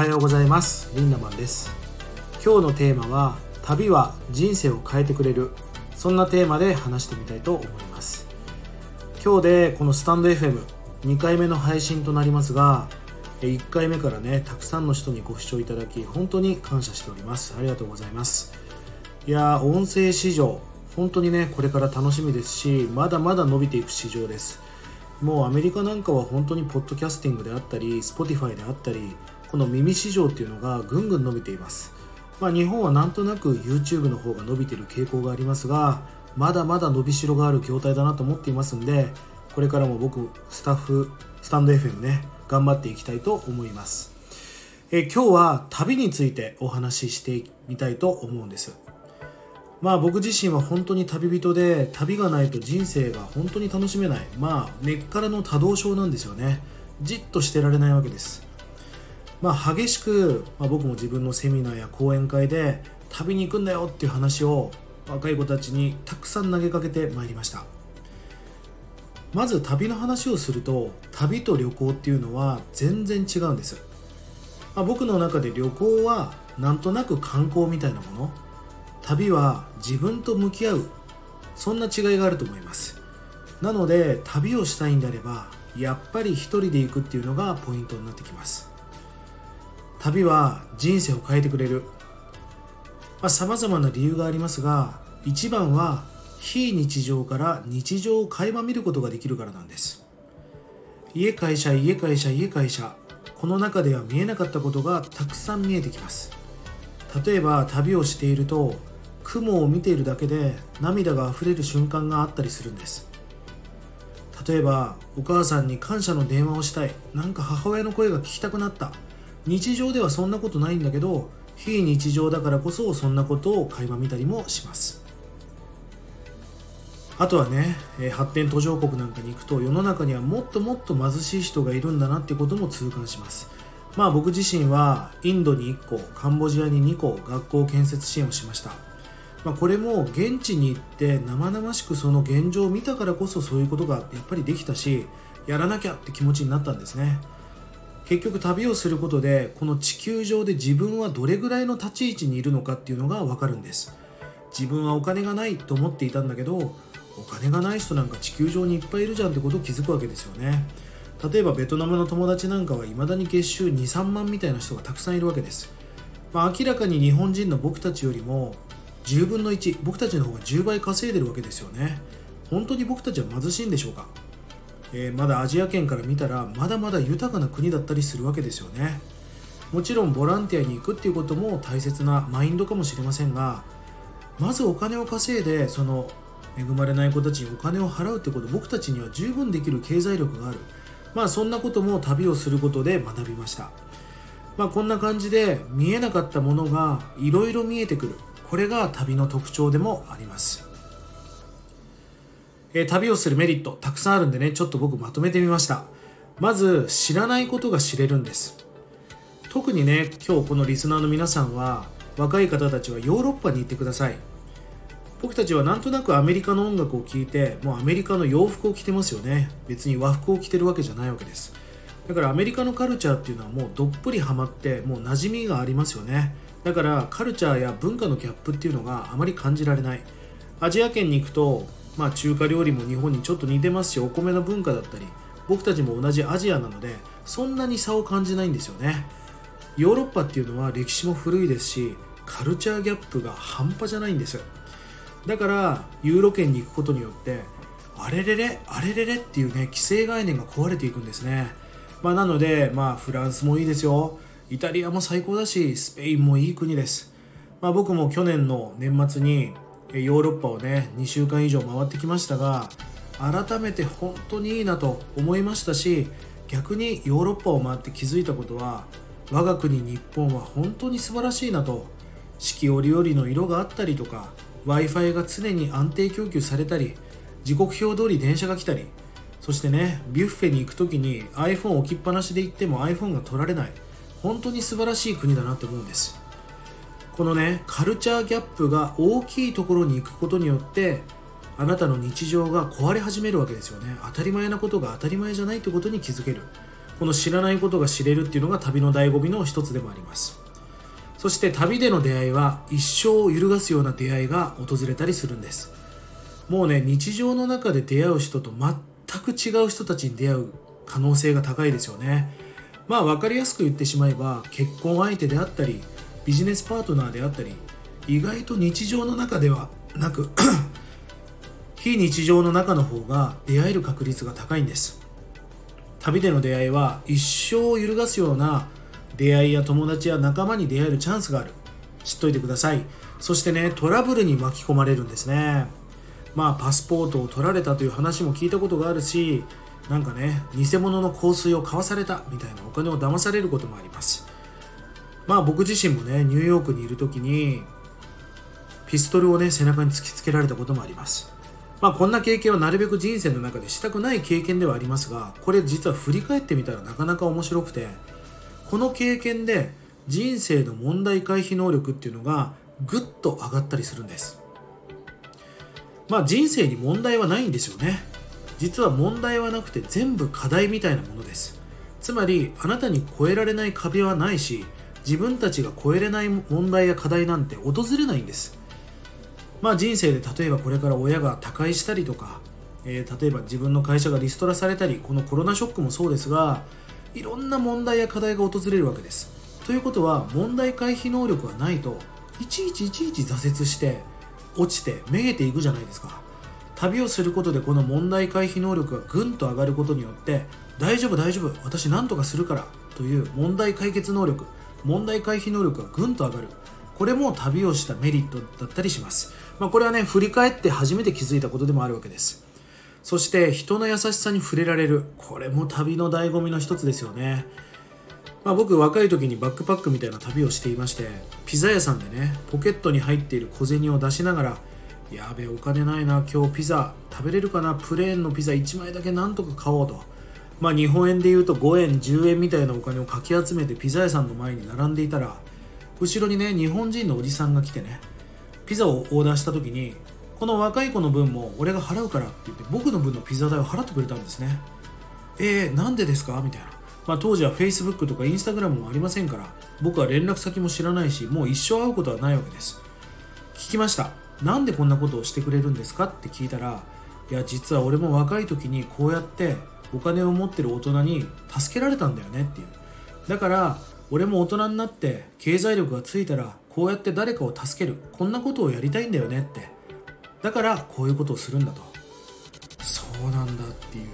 はようございます。リンダマンです。今日のテーマは旅は人生を変えてくれる。そんなテーマで話してみたいと思います。今日でこのスタンド FM2 回目の配信となりますが1回目からねたくさんの人にご視聴いただき本当に感謝しております。ありがとうございます。いや音声市場本当にねこれから楽しみですしまだまだ伸びていく市場です。もうアメリカなんかは本当にポッドキャスティングであったり Spotify であったりこの耳市場っていうのがぐんぐん伸びています。まあ、日本はなんとなく YouTube の方が伸びてる傾向がありますがまだまだ伸びしろがある業態だなと思っていますんでこれからも僕スタッフスタンド FM ね頑張っていきたいと思います。え今日は旅についてお話ししてみたいと思うんです。まあ僕自身は本当に旅人で旅がないと人生が本当に楽しめない。まあ根っからの多動症なんですよね。じっとしてられないわけです。まあ激しく、まあ、僕も自分のセミナーや講演会で旅に行くんだよっていう話を若い子たちにたくさん投げかけてまいりました。まず旅の話をすると旅と旅行っていうのは全然違うんです、まあ、僕の中で旅行はなんとなく観光みたいなもの。旅は自分と向き合うそんな違いがあると思います。なので旅をしたいんであればやっぱり一人で行くっていうのがポイントになってきます。旅は人生を変えてくれる。さまざ、まな理由がありますが一番は非日常から日常を垣間見ることができるからなんです。家会社家会社家会社この中では見えなかったことがたくさん見えてきます。例えば旅をしていると雲を見ているだけで涙があふれる瞬間があったりするんです。例えばお母さんに感謝の電話をしたい。なんか母親の声が聞きたくなった。日常ではそんなことないんだけど非日常だからこそそんなことを垣間見たりもします。あとはね発展途上国なんかに行くと世の中にはもっともっと貧しい人がいるんだなってことも痛感します。まあ僕自身はインドに1個カンボジアに2個学校建設支援をしました。まあ、これも現地に行って生々しくその現状を見たからこそそういうことがやっぱりできたしやらなきゃって気持ちになったんですね。結局旅をすることでこの地球上で自分はどれぐらいの立ち位置にいるのかっていうのが分かるんです。自分はお金がないと思っていたんだけどお金がない人なんか地球上にいっぱいいるじゃんってことを気づくわけですよね。例えばベトナムの友達なんかはいまだに月収23万みたいな人がたくさんいるわけです、まあ、明らかに日本人の僕たちよりも10分の1僕たちの方が10倍稼いでるわけですよね。本当に僕たちは貧しいんでしょうか、えー、まだアジア圏から見たらまだまだ豊かな国だったりするわけですよね。もちろんボランティアに行くっていうことも大切なマインドかもしれませんがまずお金を稼いでその恵まれない子たちにお金を払うってこと僕たちには十分できる経済力がある。まあそんなことも旅をすることで学びました。まあこんな感じで見えなかったものがいろいろ見えてくる。これが旅の特徴でもあります、えー、旅をするメリットたくさんあるんでねちょっと僕まとめてみました。まず知らないことが知れるんです。特にね今日このリスナーの皆さんは若い方たちはヨーロッパに行ってください。僕たちはなんとなくアメリカの音楽を聴いてもうアメリカの洋服を着てますよね。別に和服を着てるわけじゃないわけです。だからアメリカのカルチャーっていうのはもうどっぷりハマってもう馴染みがありますよね。だからカルチャーや文化のギャップっていうのがあまり感じられない。アジア圏に行くと、まあ、中華料理も日本にちょっと似てますしお米の文化だったり僕たちも同じアジアなのでそんなに差を感じないんですよね。ヨーロッパっていうのは歴史も古いですしカルチャーギャップが半端じゃないんですだからユーロ圏に行くことによってあれれれあれれれっていうね既成概念が壊れていくんですね。まあ、なので、まあ、フランスもいいですよ。イタリアも最高だしスペインもいい国です、まあ、僕も去年の年末にヨーロッパをね2週間以上回ってきましたが改めて本当にいいなと思いましたし逆にヨーロッパを回って気づいたことは我が国日本は本当に素晴らしいなと四季折々の色があったりとか w i f i が常に安定供給されたり時刻表通り電車が来たりそしてねビュッフェに行く時に iPhone 置きっぱなしで行っても iPhone が取られない。本当に素晴らしい国だなと思うんです。このねカルチャーギャップが大きいところに行くことによってあなたの日常が壊れ始めるわけですよね。当たり前なことが当たり前じゃないということに気づける。この知らないことが知れるっていうのが旅の醍醐味の一つでもあります。そして旅での出会いは一生を揺るがすような出会いが訪れたりするんです。もうね日常の中で出会う人と全く違う人たちに出会う可能性が高いですよね。まあ分かりやすく言ってしまえば結婚相手であったりビジネスパートナーであったり意外と日常の中ではなく 非日常の中の方が出会える確率が高いんです。旅での出会いは一生を揺るがすような出会いや友達や仲間に出会えるチャンスがある。知っといてください。そしてねトラブルに巻き込まれるんですね。まあパスポートを取られたという話も聞いたことがあるしなんかね偽物の香水を買わされたみたいなお金を騙されることもあります。まあ僕自身もねニューヨークにいる時にピストルをね背中に突きつけられたこともあります。まあこんな経験はなるべく人生の中でしたくない経験ではありますがこれ実は振り返ってみたらなかなか面白くてこの経験で人生の問題回避能力っていうのがぐっと上がったりするんです。まあ人生に問題はないんですよね。実は問題はなくて全部課題みたいなものです。つまりあなたに越えられない壁はないし自分たちが越えれない問題や課題なんて訪れないんです。まあ人生で例えばこれから親が他界したりとか、えー、例えば自分の会社がリストラされたりこのコロナショックもそうですがいろんな問題や課題が訪れるわけです。ということは問題回避能力がないといちいちいちいち挫折して落ちてめげていくじゃないですか。旅をすることでこの問題回避能力がぐんと上がることによって大丈夫大丈夫私何とかするからという問題解決能力。問題回避能力がぐんと上がる。これも旅をしたメリットだったりします、まあ、これはね振り返って初めて気づいたことでもあるわけです。そして人の優しさに触れられる。これも旅の醍醐味の一つですよね。まあ、僕若い時にバックパックみたいな旅をしていましてピザ屋さんでねポケットに入っている小銭を出しながらやべえお金ないな今日ピザ食べれるかなプレーンのピザ1枚だけなんとか買おうと。まあ日本円で言うと5円10円みたいなお金をかき集めてピザ屋さんの前に並んでいたら後ろにね日本人のおじさんが来てねピザをオーダーした時にこの若い子の分も俺が払うからって言って僕の分のピザ代を払ってくれたんですね。えー、なんでですか？みたいな。まあ、当時は Facebook とか Instagram もありませんから僕は連絡先も知らないしもう一生会うことはないわけです。聞きました。なんでこんなことをしてくれるんですか？って聞いたらいや実は俺も若い時にこうやってお金を持ってる大人に助けられたんだよねっていう。だから俺も大人になって経済力がついたらこうやって誰かを助ける。こんなことをやりたいんだよねって。だからこういうことをするんだと。そうなんだっていう。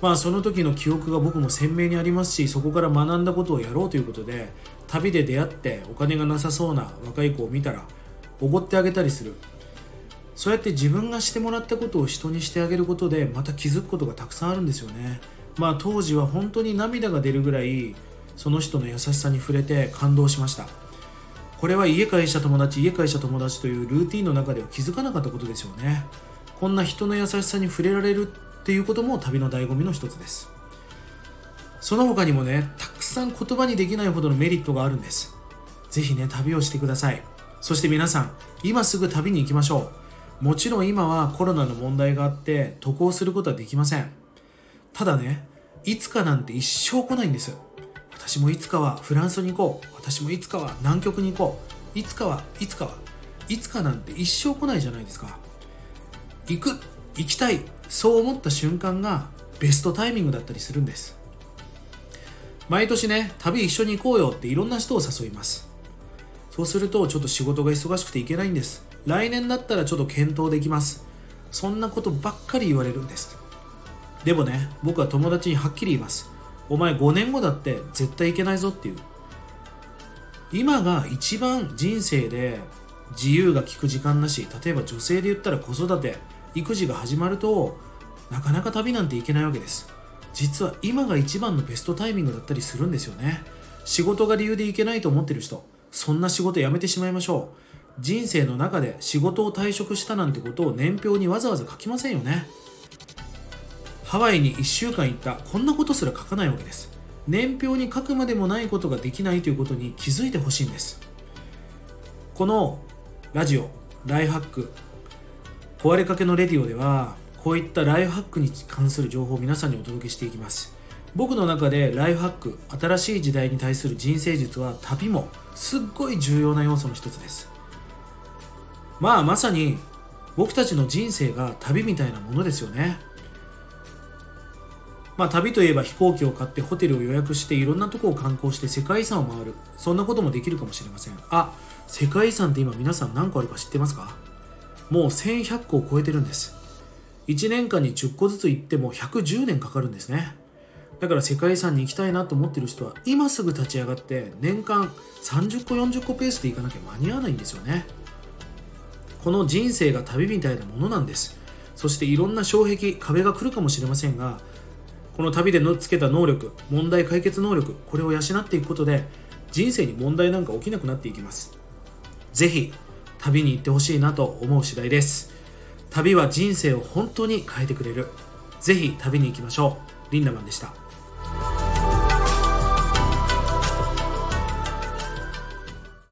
まあその時の記憶が僕も鮮明にありますしそこから学んだことをやろうということで旅で出会ってお金がなさそうな若い子を見たらおごってあげたりする。そうやって自分がしてもらったことを人にしてあげることでまた気づくことがたくさんあるんですよね。まあ当時は本当に涙が出るぐらいその人の優しさに触れて感動しました。これは家会社友達家会社友達というルーティンの中では気づかなかったことですよね。こんな人の優しさに触れられるっていうことも旅の醍醐味の一つです。その他にもねたくさん言葉にできないほどのメリットがあるんです。是非ね旅をしてください。そして皆さん今すぐ旅に行きましょう。もちろん今はコロナの問題があって渡航することはできません。ただねいつかなんて一生来ないんです私もいつかはフランスに行こう。私もいつかは南極に行こう。いつかはいつかはいつかなんて一生来ないじゃないですか。行く行きたいそう思った瞬間がベストタイミングだったりするんです。毎年ね旅一緒に行こうよっていろんな人を誘います。そうするとちょっと仕事が忙しくて行けないんです。来年だったらちょっと検討できます。そんなことばっかり言われるんです。でもね僕は友達にはっきり言います。お前5年後だって絶対いけないぞっていう。今が一番人生で自由が利く時間だし例えば女性で言ったら子育て育児が始まるとなかなか旅なんて行けないわけです。実は今が一番のベストタイミングだったりするんですよね。仕事が理由で行けないと思ってる人そんな仕事辞めてしまいましょう。人生の中で仕事を退職したなんてことを年表にわざわざ書きませんよね。ハワイに1週間行ったこんなことすら書かないわけです。年表に書くまでもないことができないということに気づいてほしいんです。このラジオライフハック壊れかけのレディオではこういったライフハックに関する情報を皆さんにお届けしていきます。僕の中でライフハック新しい時代に対する人生術は旅もすっごい重要な要素の一つです。まあまさに僕たちの人生が旅みたいなものですよね。まあ旅といえば飛行機を買ってホテルを予約していろんなとこを観光して世界遺産を回る。そんなこともできるかもしれません。あ世界遺産って今皆さん何個あるか知ってますか？もう1100個を超えてるんです。1年間に10個ずつ行っても110年かかるんですね。だから世界遺産に行きたいなと思ってる人は今すぐ立ち上がって年間30個40個ペースで行かなきゃ間に合わないんですよね。この人生が旅みたいなものなんです。そしていろんな障壁壁が来るかもしれませんがこの旅でのつけた能力問題解決能力これを養っていくことで人生に問題なんか起きなくなっていきます。ぜひ旅に行ってほしいなと思う次第です。旅は人生を本当に変えてくれる。ぜひ旅に行きましょう。リンダマンでした。